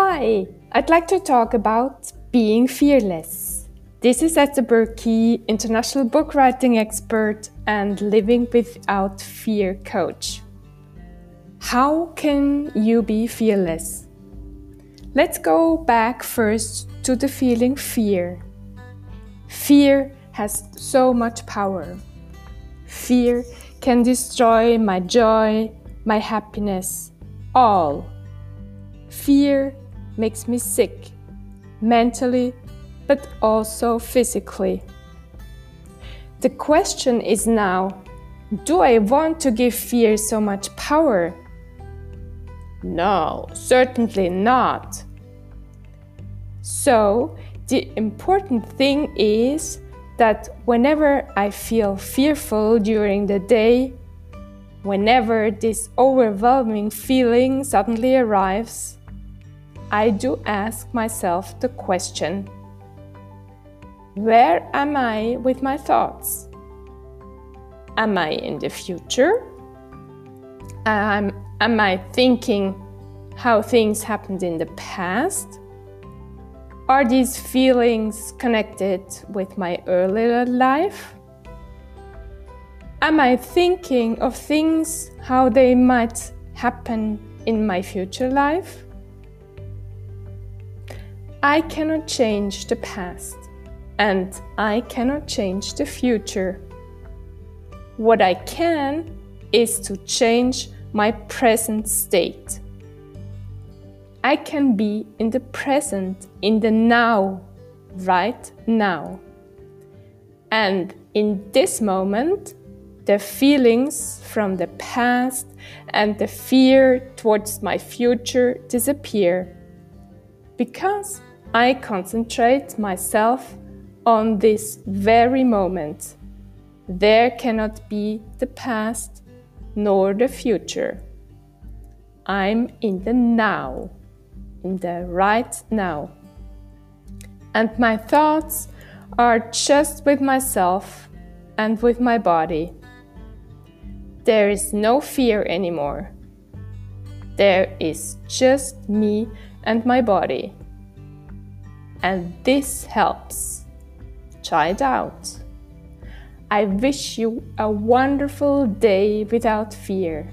Hi, I'd like to talk about being fearless. This is Esther Burkey, international book writing expert and living without fear coach. How can you be fearless? Let's go back first to the feeling fear. Fear has so much power. Fear can destroy my joy, my happiness, all. Fear makes me sick, mentally, but also physically. The question is now do I want to give fear so much power? No, certainly not. So, the important thing is that whenever I feel fearful during the day, whenever this overwhelming feeling suddenly arrives, I do ask myself the question Where am I with my thoughts? Am I in the future? Um, am I thinking how things happened in the past? Are these feelings connected with my earlier life? Am I thinking of things how they might happen in my future life? I cannot change the past and I cannot change the future. What I can is to change my present state. I can be in the present, in the now, right now. And in this moment, the feelings from the past and the fear towards my future disappear because I concentrate myself on this very moment. There cannot be the past nor the future. I'm in the now, in the right now. And my thoughts are just with myself and with my body. There is no fear anymore. There is just me and my body. And this helps. Try it out. I wish you a wonderful day without fear.